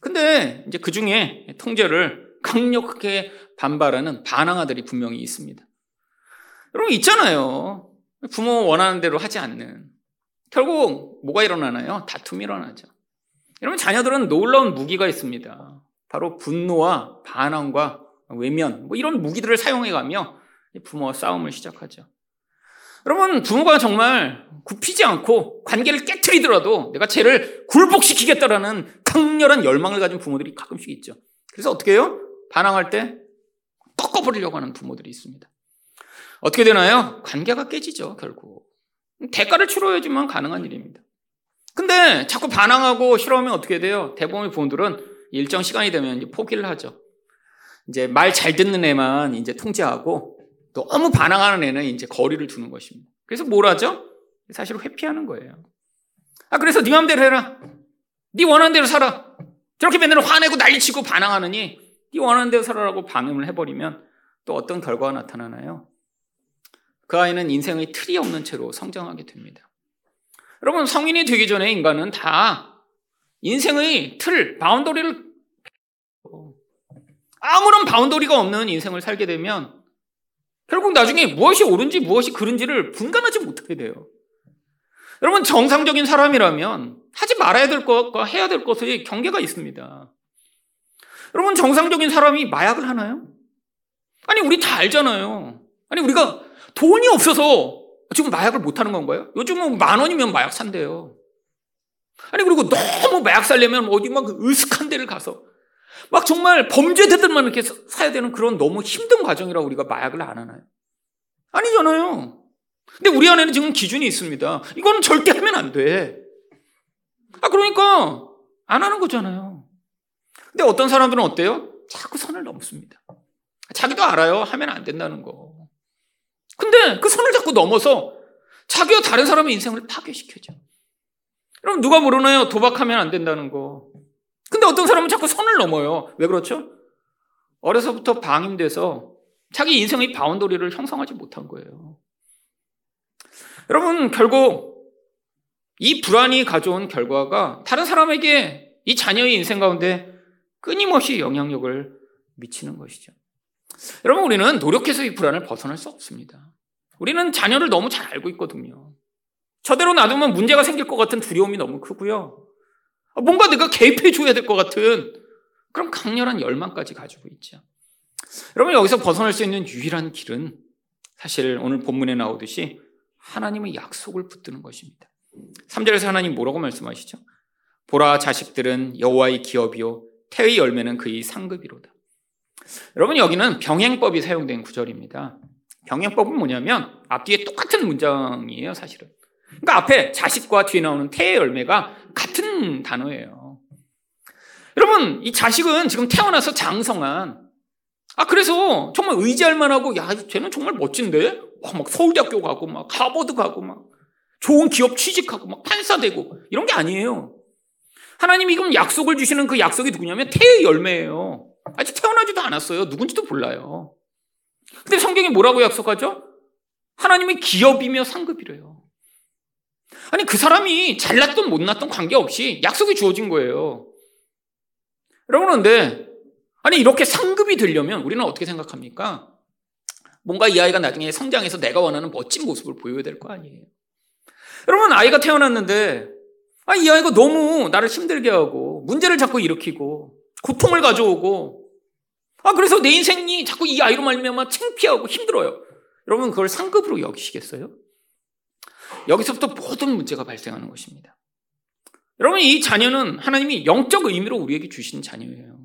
근데 이제 그 중에 통제를 강력하게 반발하는 반항아들이 분명히 있습니다. 여러분, 있잖아요. 부모 원하는 대로 하지 않는. 결국 뭐가 일어나나요? 다툼이 일어나죠. 여러분 자녀들은 놀라운 무기가 있습니다. 바로 분노와 반항과 외면 뭐 이런 무기들을 사용해 가며 부모와 싸움을 시작하죠. 여러분 부모가 정말 굽히지 않고 관계를 깨뜨리더라도 내가 쟤를 굴복시키겠다라는 강렬한 열망을 가진 부모들이 가끔씩 있죠. 그래서 어떻게 해요? 반항할 때 꺾어버리려고 하는 부모들이 있습니다. 어떻게 되나요? 관계가 깨지죠, 결국. 대가를 치러야지만 가능한 일입니다. 근데 자꾸 반항하고 싫어하면 어떻게 돼요? 대부분의 부모들은 일정 시간이 되면 포기를 하죠. 이제 말 잘 듣는 애만 이제 통제하고 너무 반항하는 애는 이제 거리를 두는 것입니다. 그래서 뭘 하죠? 사실 회피하는 거예요. 아, 그래서 네 맘대로 해라. 네 원하는 대로 살아. 저렇게 맨날 화내고 난리치고 반항하느니 네 원하는 대로 살아라고 방임을 해버리면 또 어떤 결과가 나타나나요? 그 아이는 인생의 틀이 없는 채로 성장하게 됩니다. 여러분, 성인이 되기 전에 인간은 다 인생의 틀, boundary를 아무런 boundary가 없는 인생을 살게 되면 결국 나중에 무엇이 옳은지 무엇이 그른지를 분간하지 못하게 돼요. 여러분, 정상적인 사람이라면 하지 말아야 될 것과 해야 될 것의 경계가 있습니다. 여러분, 정상적인 사람이 마약을 하나요? 아니, 우리 다 알잖아요. 아니, 우리가 돈이 없어서 지금 마약을 못 하는 건가요? 요즘은 만 원이면 마약 산대요. 아니 그리고 너무 마약 살려면 어디 막 으슥한 데를 가서 막 정말 범죄자들만 이렇게 사야 되는 그런 너무 힘든 과정이라 우리가 마약을 안 하나요? 아니잖아요. 근데 우리 안에는 지금 기준이 있습니다. 이거는 절대 하면 안 돼. 아 그러니까 안 하는 거잖아요. 근데 어떤 사람들은 어때요? 자꾸 선을 넘습니다. 자기도 알아요. 하면 안 된다는 거. 근데 그 선을 자꾸 넘어서 자기와 다른 사람의 인생을 파괴시켜줘. 그럼 누가 모르나요? 도박하면 안 된다는 거. 근데 어떤 사람은 자꾸 선을 넘어요. 왜 그렇죠? 어려서부터 방임돼서 자기 인생의 바운더리를 형성하지 못한 거예요. 여러분, 결국 이 불안이 가져온 결과가 다른 사람에게 이 자녀의 인생 가운데 끊임없이 영향력을 미치는 것이죠. 여러분, 우리는 노력해서 이 불안을 벗어날 수 없습니다. 우리는 자녀를 너무 잘 알고 있거든요. 저대로 놔두면 문제가 생길 것 같은 두려움이 너무 크고요. 뭔가 내가 개입해 줘야 될 것 같은 그런 강렬한 열망까지 가지고 있죠. 여러분, 여기서 벗어날 수 있는 유일한 길은 사실 오늘 본문에 나오듯이 하나님의 약속을 붙드는 것입니다. 3절에서 하나님 뭐라고 말씀하시죠? 보라 자식들은 여호와의 기업이요 태의 열매는 그의 상급이로다. 여러분 여기는 병행법이 사용된 구절입니다. 병행법은 뭐냐면 앞뒤에 똑같은 문장이에요, 사실은. 그러니까 앞에 자식과 뒤에 나오는 태의 열매가 같은 단어예요. 여러분, 이 자식은 지금 태어나서 장성한 아 그래서 정말 의지할 만하고 야 쟤는 정말 멋진데 막 서울대학교 가고 막 하버드 가고 막 좋은 기업 취직하고 막 판사 되고 이런 게 아니에요. 하나님이 그럼 약속을 주시는 그 약속이 누구냐면 태의 열매예요. 아직 태어나지도 않았어요. 누군지도 몰라요. 근데 성경이 뭐라고 약속하죠? 하나님의 기업이며 상급이래요. 아니, 그 사람이 잘났던 못났던 관계없이 약속이 주어진 거예요. 여러분, 근데, 아니, 이렇게 상급이 되려면 우리는 어떻게 생각합니까? 뭔가 이 아이가 나중에 성장해서 내가 원하는 멋진 모습을 보여야 될 거 아니에요. 여러분, 아이가 태어났는데, 아, 이 아이가 너무 나를 힘들게 하고, 문제를 자꾸 일으키고, 고통을 가져오고, 아, 그래서 내 인생이 자꾸 이 아이로 말미암아 창피하고 힘들어요. 여러분 그걸 상급으로 여기시겠어요? 여기서부터 모든 문제가 발생하는 것입니다. 여러분 이 자녀는 하나님이 영적 의미로 우리에게 주신 자녀예요.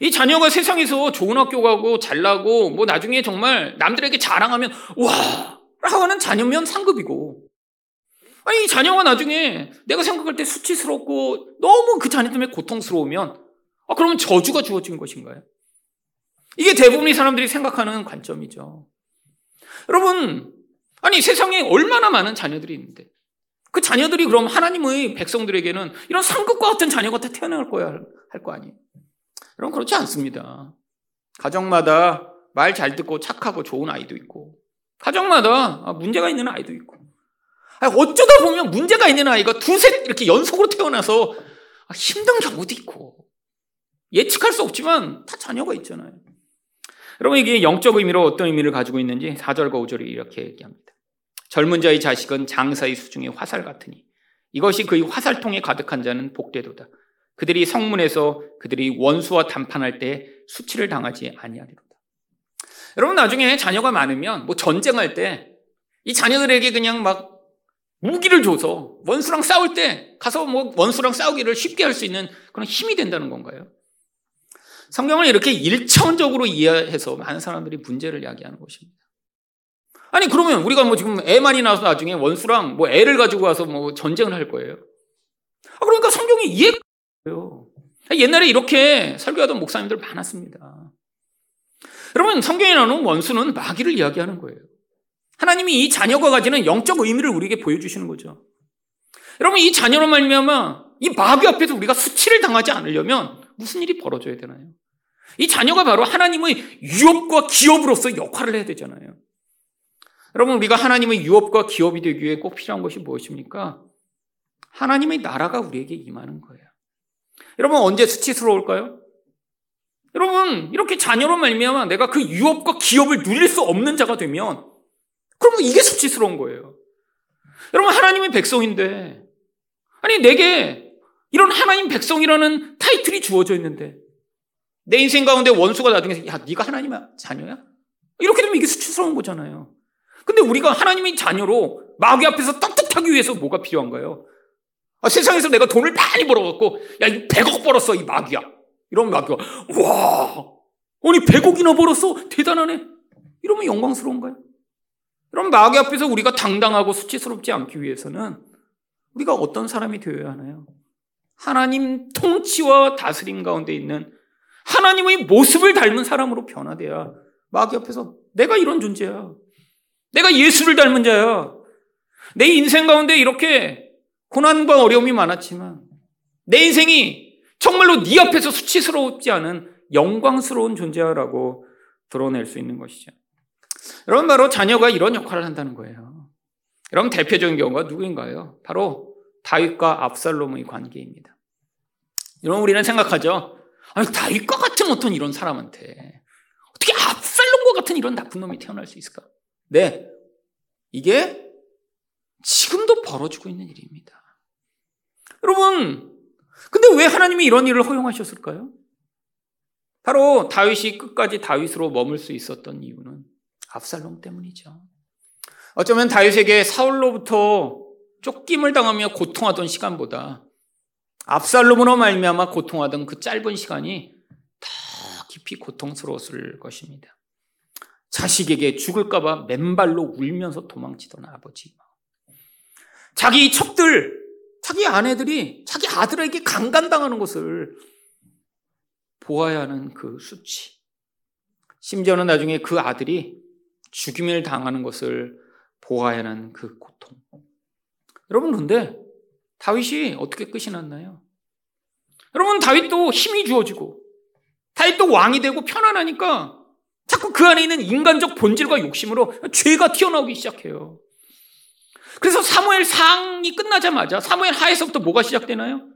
이 자녀가 세상에서 좋은 학교 가고 잘나고 뭐 나중에 정말 남들에게 자랑하면 와 라고 하는 자녀면 상급이고 아니 이 자녀가 나중에 내가 생각할 때 수치스럽고 너무 그 자녀 때문에 고통스러우면 아 그러면 저주가 주어진 것인가요? 이게 대부분의 사람들이 생각하는 관점이죠. 여러분 아니 세상에 얼마나 많은 자녀들이 있는데 그 자녀들이 그럼 하나님의 백성들에게는 이런 상급과 같은 자녀가 다 태어날 거야 할 거 아니에요. 여러분 그렇지 않습니다. 가정마다 말 잘 듣고 착하고 좋은 아이도 있고 가정마다 문제가 있는 아이도 있고 어쩌다 보면 문제가 있는 아이가 두세 이렇게 연속으로 태어나서 힘든 경우도 있고 예측할 수 없지만 다 자녀가 있잖아요. 여러분 이게 영적 의미로 어떤 의미를 가지고 있는지 4절과 5절이 이렇게 얘기합니다. 젊은 자의 자식은 장사의 수중에 화살 같으니 이것이 그의 화살통에 가득한 자는 복되도다. 그들이 성문에서 그들이 원수와 담판할 때 수치를 당하지 아니하리로다. 여러분 나중에 자녀가 많으면 뭐 전쟁할 때 이 자녀들에게 그냥 막 무기를 줘서 원수랑 싸울 때 가서 뭐 원수랑 싸우기를 쉽게 할 수 있는 그런 힘이 된다는 건가요? 성경을 이렇게 일차원적으로 이해해서 많은 사람들이 문제를 야기하는 것입니다. 아니 그러면 우리가 뭐 지금 애 많이 나서 나중에 원수랑 뭐 애를 가지고 와서 뭐 전쟁을 할 거예요. 아 그러니까 성경이 이해가 돼요. 옛날에 이렇게 설교하던 목사님들 많았습니다. 여러분 성경에 나오는 원수는 마귀를 이야기하는 거예요. 하나님이 이 자녀가 가지는 영적 의미를 우리에게 보여주시는 거죠. 여러분 이 자녀로 말미암아 이 마귀 앞에서 우리가 수치를 당하지 않으려면 무슨 일이 벌어져야 되나요? 이 자녀가 바로 하나님의 유업과 기업으로서 역할을 해야 되잖아요. 여러분 우리가 하나님의 유업과 기업이 되기 위해 꼭 필요한 것이 무엇입니까? 하나님의 나라가 우리에게 임하는 거예요. 여러분 언제 수치스러울까요? 여러분 이렇게 자녀로 말미암아 내가 그 유업과 기업을 누릴 수 없는 자가 되면 그러면 이게 수치스러운 거예요. 여러분 하나님의 백성인데 아니 내게 이런 하나님 백성이라는 타이틀이 주어져 있는데 내 인생 가운데 원수가 나중에 야 네가 하나님의 자녀야? 이렇게 되면 이게 수치스러운 거잖아요. 근데 우리가 하나님의 자녀로 마귀 앞에서 떳떳하기 위해서 뭐가 필요한가요? 아, 세상에서 내가 돈을 많이 벌어갖고 야 100억 벌었어 이 마귀야. 이러면 마귀가 와 아니 100억이나 벌었어 대단하네. 이러면 영광스러운가요? 그럼 마귀 앞에서 우리가 당당하고 수치스럽지 않기 위해서는 우리가 어떤 사람이 되어야 하나요? 하나님 통치와 다스림 가운데 있는 하나님의 모습을 닮은 사람으로 변화돼야 마귀 앞에서 내가 이런 존재야. 내가 예수를 닮은 자야. 내 인생 가운데 이렇게 고난과 어려움이 많았지만 내 인생이 정말로 네 앞에서 수치스럽지 않은 영광스러운 존재야라고 드러낼 수 있는 것이죠. 여러분 바로 자녀가 이런 역할을 한다는 거예요. 여러분 대표적인 경우가 누구인가요? 바로 다윗과 압살롬의 관계입니다. 여러분 우리는 생각하죠. 아니 다윗과 같은 어떤 이런 사람한테 어떻게 압살롬과 같은 이런 나쁜 놈이 태어날 수 있을까? 네, 이게 지금도 벌어지고 있는 일입니다. 여러분, 근데 왜 하나님이 이런 일을 허용하셨을까요? 바로 다윗이 끝까지 다윗으로 머물 수 있었던 이유는 압살롬 때문이죠. 어쩌면 다윗에게 사울로부터 쫓김을 당하며 고통하던 시간보다 압살롬으로 말미암아 고통하던 그 짧은 시간이 더 깊이 고통스러웠을 것입니다. 자식에게 죽을까봐 맨발로 울면서 도망치던 아버지. 자기 척들, 자기 아내들이 자기 아들에게 강간당하는 것을 보아야 하는 그 수치. 심지어는 나중에 그 아들이 죽임을 당하는 것을 보아야 하는 그 고통. 여러분, 그런데 다윗이 어떻게 끝이 났나요? 여러분, 다윗도 힘이 주어지고, 다윗도 왕이 되고 편안하니까 자꾸 그 안에 있는 인간적 본질과 욕심으로 죄가 튀어나오기 시작해요. 그래서 사무엘 상이 끝나자마자 사무엘 하에서부터 뭐가 시작되나요?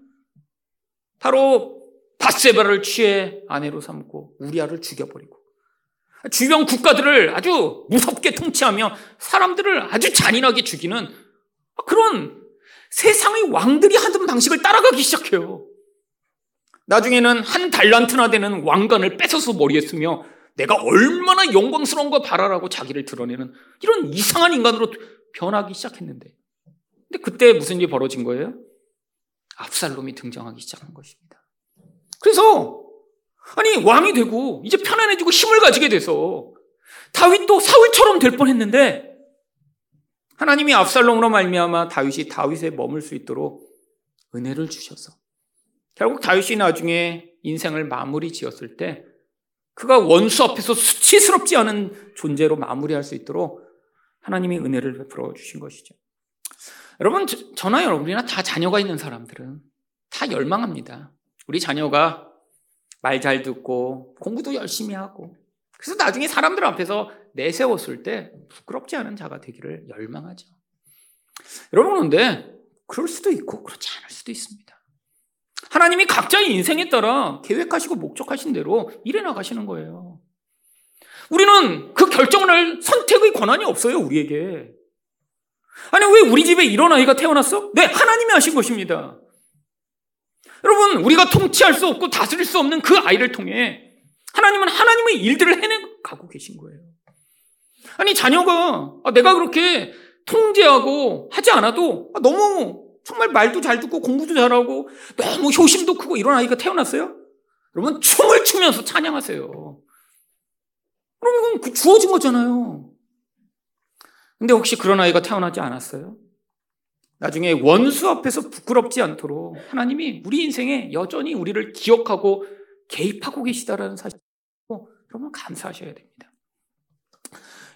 바로 바세바를 취해 아내로 삼고 우리아를 죽여버리고 주변 국가들을 아주 무섭게 통치하며 사람들을 아주 잔인하게 죽이는 그런 세상의 왕들이 하던 방식을 따라가기 시작해요. 나중에는 한 달란트나 되는 왕관을 뺏어서 머리에 쓰며 내가 얼마나 영광스러운 걸 바라라고 자기를 드러내는 이런 이상한 인간으로 변하기 시작했는데. 근데 그때 무슨 일이 벌어진 거예요? 압살롬이 등장하기 시작한 것입니다. 그래서 아니 왕이 되고 이제 편안해지고 힘을 가지게 돼서 다윗도 사울처럼 될 뻔했는데 하나님이 압살롬으로 말미암아 다윗이 다윗에 머물 수 있도록 은혜를 주셔서 결국 다윗이 나중에 인생을 마무리 지었을 때 그가 원수 앞에서 수치스럽지 않은 존재로 마무리할 수 있도록 하나님이 은혜를 베풀어 주신 것이죠. 여러분, 저나 여러분이나 다 자녀가 있는 사람들은 다 열망합니다. 우리 자녀가 말 잘 듣고 공부도 열심히 하고 그래서 나중에 사람들 앞에서 내세웠을 때 부끄럽지 않은 자가 되기를 열망하죠. 여러분, 그런데 그럴 수도 있고 그렇지 않을 수도 있습니다. 하나님이 각자의 인생에 따라 계획하시고 목적하신 대로 일해 나가시는 거예요. 우리는 그 결정을 할 선택의 권한이 없어요, 우리에게. 아니, 왜 우리 집에 이런 아이가 태어났어? 네, 하나님이 하신 것입니다. 여러분, 우리가 통치할 수 없고 다스릴 수 없는 그 아이를 통해 하나님은 하나님의 일들을 해내가고 계신 거예요. 아니, 자녀가 아, 내가 그렇게 통제하고 하지 않아도 아, 너무 정말 말도 잘 듣고 공부도 잘하고 너무 효심도 크고 이런 아이가 태어났어요? 여러분, 춤을 추면서 찬양하세요. 그럼 그 주어진 거잖아요. 근데 혹시 그런 아이가 태어나지 않았어요? 나중에 원수 앞에서 부끄럽지 않도록 하나님이 우리 인생에 여전히 우리를 기억하고 개입하고 계시다라는 사실, 여러분 감사하셔야 됩니다.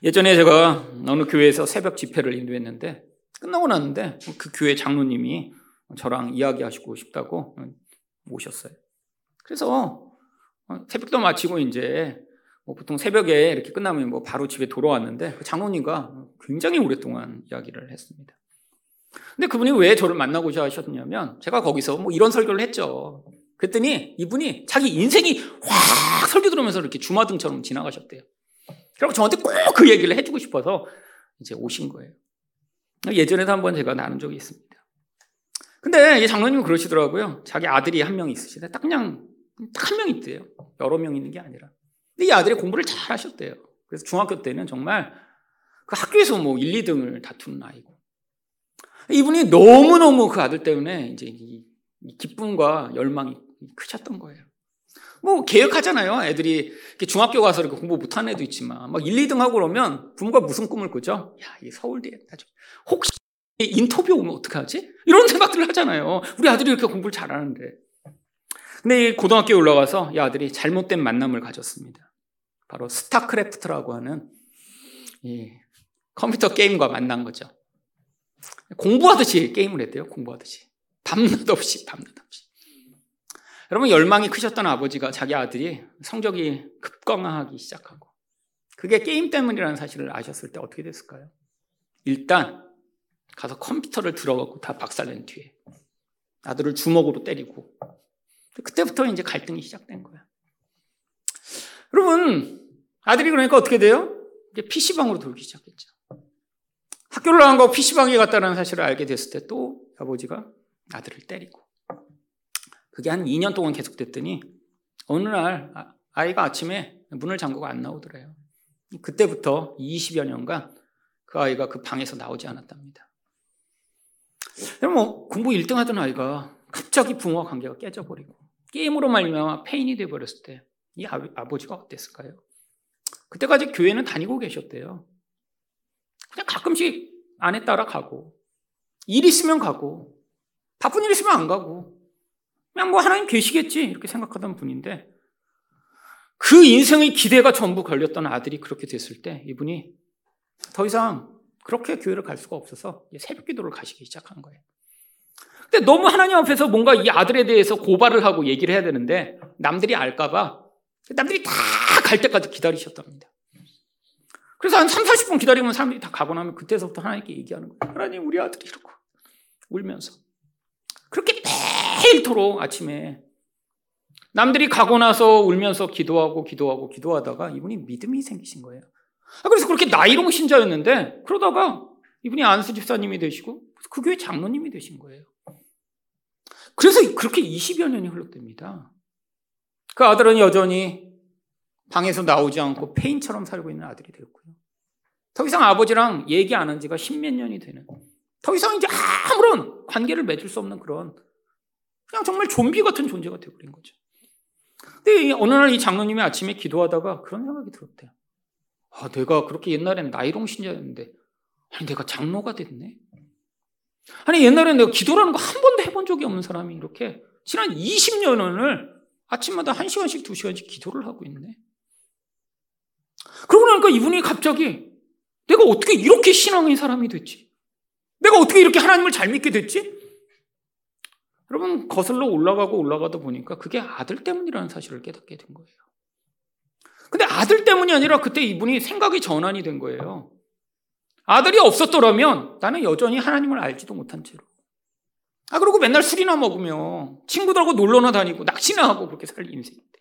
예전에 제가 어느 교회에서 새벽 집회를 인도했는데 끝나고 났는데 그 교회 장로님이 저랑 이야기하시고 싶다고 모셨어요. 그래서 새벽도 마치고 이제 뭐 보통 새벽에 이렇게 끝나면 뭐 바로 집에 돌아왔는데 그 장로님과 굉장히 오랫동안 이야기를 했습니다. 근데 그분이 왜 저를 만나고자 하셨냐면 제가 거기서 뭐 이런 설교를 했죠. 그랬더니 이분이 자기 인생이 확 설교 들으면서 이렇게 주마등처럼 지나가셨대요. 그리고 저한테 꼭 그 얘기를 해주고 싶어서 이제 오신 거예요. 예전에도 한 번 제가 나눈 적이 있습니다. 근데 이 장로님은 그러시더라고요. 자기 아들이 한 명 있으시대. 딱 그냥 딱 한 명 있대요. 여러 명 있는 게 아니라. 근데 이 아들이 공부를 잘 하셨대요. 그래서 중학교 때는 정말 그 학교에서 뭐 1, 2등을 다투는 아이고. 이분이 너무너무 그 아들 때문에 이제 이 기쁨과 열망이 크셨던 거예요. 뭐 계획하잖아요. 애들이 중학교 가서 이렇게 공부 못하는 애도 있지만 막 1, 2등 하고 그러면 부모가 무슨 꿈을 꾸죠? 야, 이 서울대에 혹시 인터뷰 오면 어떡하지? 이런 생각들을 하잖아요. 우리 아들이 이렇게 공부를 잘하는데. 근데 고등학교에 올라가서 이 아들이 잘못된 만남을 가졌습니다. 바로 스타크래프트라고 하는 이 컴퓨터 게임과 만난 거죠. 공부하듯이 게임을 했대요. 공부하듯이. 밤낮 없이, 밤낮 없이. 여러분, 열망이 크셨던 아버지가 자기 아들이 성적이 급강하기 시작하고, 그게 게임 때문이라는 사실을 아셨을 때 어떻게 됐을까요? 일단, 가서 컴퓨터를 들어가고 다 박살낸 뒤에, 아들을 주먹으로 때리고, 그때부터 이제 갈등이 시작된 거야. 여러분, 아들이 그러니까 어떻게 돼요? 이제 PC방으로 돌기 시작했죠. 학교를 나간 거 PC방에 갔다는 사실을 알게 됐을 때 또 아버지가 아들을 때리고. 그게 한 2년 동안 계속됐더니 어느 날 아, 아이가 아침에 문을 잠그고 안 나오더래요. 그때부터 20여 년간 그 아이가 그 방에서 나오지 않았답니다. 뭐 공부 1등 하던 아이가 갑자기 부모와 관계가 깨져버리고 게임으로 말미암아 페인이 돼버렸을 때 이 아버지가 어땠을까요? 그때까지 교회는 다니고 계셨대요. 그냥 가끔씩 아내 따라 가고 일 있으면 가고 바쁜 일 있으면 안 가고 그냥 뭐 하나님 계시겠지 이렇게 생각하던 분인데 그 인생의 기대가 전부 걸렸던 아들이 그렇게 됐을 때 이분이 더 이상 그렇게 교회를 갈 수가 없어서 새벽 기도를 가시기 시작한 거예요. 근데 너무 하나님 앞에서 뭔가 이 아들에 대해서 고발을 하고 얘기를 해야 되는데 남들이 알까봐 남들이 다 갈 때까지 기다리셨답니다. 그래서 한 3, 40분 기다리면 사람들이 다 가고 나면 그때서부터 하나님께 얘기하는 거예요. 하나님, 우리 아들이 이러고 울면서. 그렇게 매일토록 아침에 남들이 가고 나서 울면서 기도하고 기도하고 기도하다가 이분이 믿음이 생기신 거예요. 아, 그래서 그렇게 나이롱 신자였는데 그러다가 이분이 안수 집사님이 되시고 그 교회 장로님이 되신 거예요. 그래서 그렇게 20여 년이 흘렀답니다. 그 아들은 여전히 방에서 나오지 않고 페인처럼 살고 있는 아들이 되었고요. 더 이상 아버지랑 얘기 안 한 지가 십몇 년이 되는 더 이상 이제 아무런 관계를 맺을 수 없는 그런 그냥 정말 좀비 같은 존재가 되어버린 거죠. 근데 어느 날 이 장로님이 아침에 기도하다가 그런 생각이 들었대요. 아, 내가 그렇게 옛날엔 나이롱 신자였는데, 아니, 내가 장로가 됐네? 아니, 옛날엔 내가 기도라는 거 한 번도 해본 적이 없는 사람이 이렇게 지난 20년을 아침마다 1시간씩, 2시간씩 기도를 하고 있네. 그러고 나니까 이분이 갑자기 내가 어떻게 이렇게 신앙의 사람이 됐지? 내가 어떻게 이렇게 하나님을 잘 믿게 됐지? 여러분, 거슬러 올라가고 올라가다 보니까 그게 아들 때문이라는 사실을 깨닫게 된 거예요. 근데 아들 때문이 아니라 그때 이분이 생각이 전환이 된 거예요. 아들이 없었더라면 나는 여전히 하나님을 알지도 못한 채로. 아, 그리고 맨날 술이나 먹으며 친구들하고 놀러나 다니고 낚시나 하고 그렇게 살 인생인데.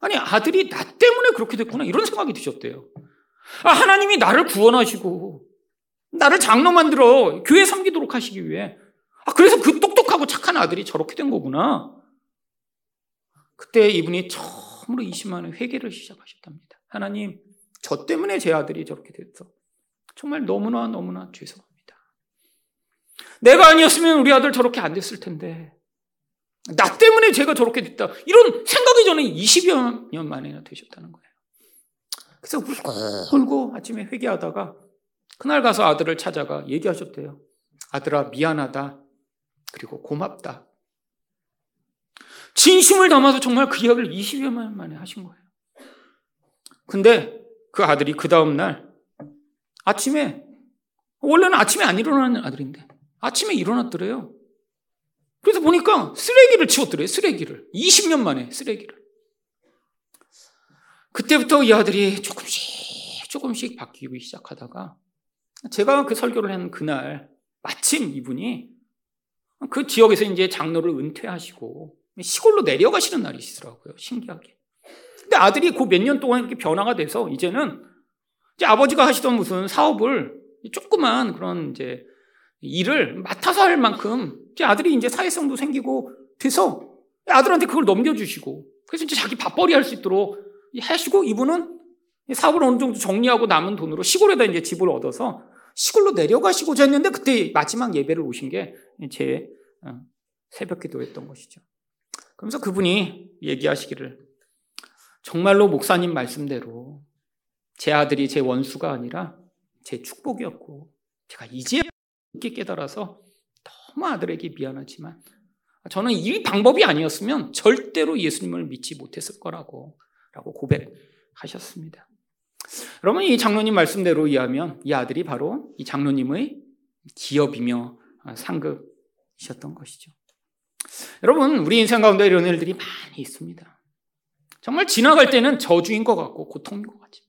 아니, 아들이 나 때문에 그렇게 됐구나. 이런 생각이 드셨대요. 아, 하나님이 나를 구원하시고, 나를 장로 만들어 교회 섬기도록 하시기 위해. 아, 그래서 그 똑똑하고 착한 아들이 저렇게 된 거구나. 그때 이분이 처음으로 20만의 회개를 시작하셨답니다. 하나님, 저 때문에 제 아들이 저렇게 됐어. 정말 너무나 너무나 죄송합니다. 내가 아니었으면 우리 아들 저렇게 안 됐을 텐데. 나 때문에 제가 저렇게 됐다. 이런 생각이 저는 20여 년 만에나 되셨다는 거예요. 그래서 울고 울고 아침에 회개하다가 그날 가서 아들을 찾아가 얘기하셨대요. 아들아, 미안하다. 그리고 고맙다. 진심을 담아서 정말 그 이야기를 20여 년 만에 하신 거예요. 근데 그 아들이 그 다음날 아침에, 원래는 아침에 안 일어나는 아들인데, 아침에 일어났더래요. 그래서 보니까 쓰레기를 치웠더래요, 쓰레기를. 20년 만에 쓰레기를. 그때부터 이 아들이 조금씩, 조금씩 바뀌기 시작하다가, 제가 그 설교를 한 그날, 마침 이분이 그 지역에서 이제 장로를 은퇴하시고, 시골로 내려가시는 날이 있더라고요, 신기하게. 근데 아들이 그 몇 년 동안 이렇게 변화가 돼서, 이제는 이제 아버지가 하시던 무슨 사업을 조그만 그런 이제 일을 맡아서 할 만큼 제 아들이 이제 사회성도 생기고 돼서 아들한테 그걸 넘겨주시고 그래서 이제 자기 밥벌이 할 수 있도록 하시고 이분은 사업을 어느 정도 정리하고 남은 돈으로 시골에다 이제 집을 얻어서 시골로 내려가시고자 했는데 그때 마지막 예배를 오신 게제 어, 새벽 기도였던 것이죠. 그러면서 그분이 얘기하시기를 정말로 목사님 말씀대로 제 아들이 제 원수가 아니라 제 축복이었고 제가 이제 늦게 깨달아서 너무 아들에게 미안하지만 저는 이 방법이 아니었으면 절대로 예수님을 믿지 못했을 거라고 라고 고백하셨습니다. 여러분 이 장로님 말씀대로 이해하면 이 아들이 바로 이 장로님의 기업이며 상급이셨던 것이죠. 여러분 우리 인생 가운데 이런 일들이 많이 있습니다. 정말 지나갈 때는 저주인 것 같고 고통인 것 같죠.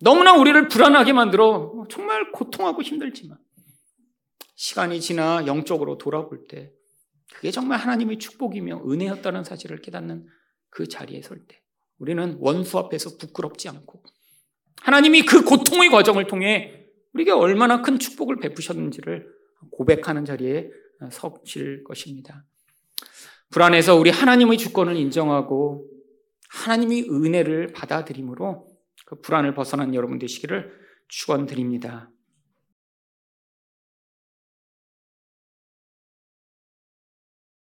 너무나 우리를 불안하게 만들어 정말 고통하고 힘들지만 시간이 지나 영적으로 돌아볼 때 그게 정말 하나님의 축복이며 은혜였다는 사실을 깨닫는 그 자리에 설 때 우리는 원수 앞에서 부끄럽지 않고 하나님이 그 고통의 과정을 통해 우리에게 얼마나 큰 축복을 베푸셨는지를 고백하는 자리에 서실 것입니다. 불안해서 우리 하나님의 주권을 인정하고 하나님의 은혜를 받아들임으로 그 불안을 벗어난 여러분 되시기를 축원드립니다.